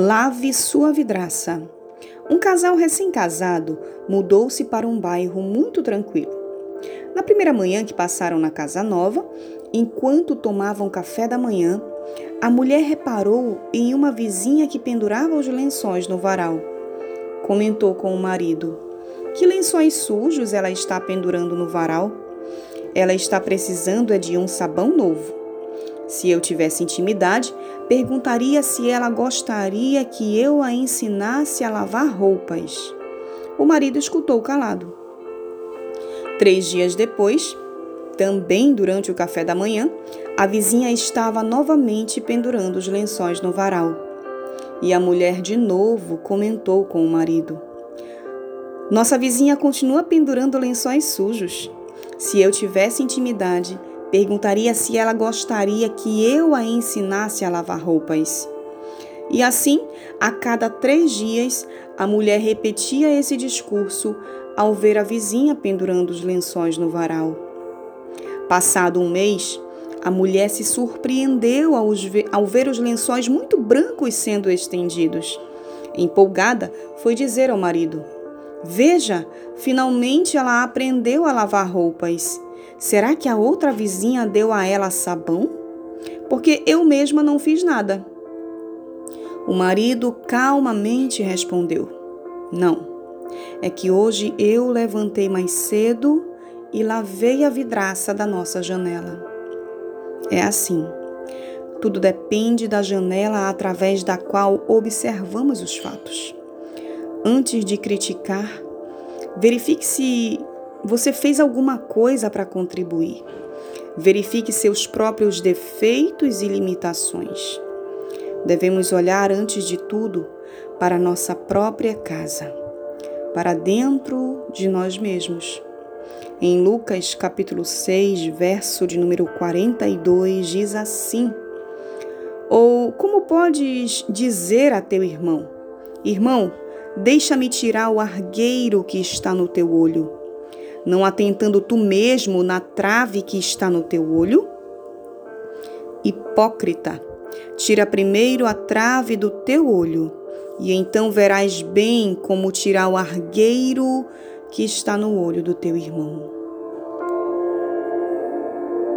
Lave sua vidraça. Um casal recém-casado mudou-se para um bairro muito tranquilo. Na primeira manhã que passaram na casa nova, enquanto tomavam café da manhã, a mulher reparou em uma vizinha que pendurava os lençóis no varal. Comentou com o marido: Que lençóis sujos ela está pendurando no varal? Ela está precisando é de um sabão novo. Se eu tivesse intimidade, perguntaria se ela gostaria que eu a ensinasse a lavar roupas. O marido escutou calado. Três dias depois, também durante o café da manhã, a vizinha estava novamente pendurando os lençóis no varal. E a mulher de novo comentou com o marido: Nossa vizinha continua pendurando lençóis sujos. Se eu tivesse intimidade, Perguntaria se ela gostaria que eu a ensinasse a lavar roupas. E assim, a cada três dias, a mulher repetia esse discurso ao ver a vizinha pendurando os lençóis no varal. Passado um mês, a mulher se surpreendeu ao ver os lençóis muito brancos sendo estendidos. Empolgada, foi dizer ao marido: Veja, finalmente ela aprendeu a lavar roupas. Será que a outra vizinha deu a ela sabão? Porque eu mesma não fiz nada. O marido calmamente respondeu: Não, é que hoje eu levantei mais cedo e lavei a vidraça da nossa janela. É assim. Tudo depende da janela através da qual observamos os fatos. Antes de criticar, verifique se você fez alguma coisa para contribuir. Verifique seus próprios defeitos e limitações. Devemos olhar, antes de tudo, para nossa própria casa, para dentro de nós mesmos. Em Lucas capítulo 6, verso de número 42, diz assim: Ou como podes dizer a teu irmão: Irmão, deixa-me tirar o argueiro que está no teu olho não atentando tu mesmo na trave que está no teu olho? Hipócrita, tira primeiro a trave do teu olho, e então verás bem como tirar o argueiro que está no olho do teu irmão.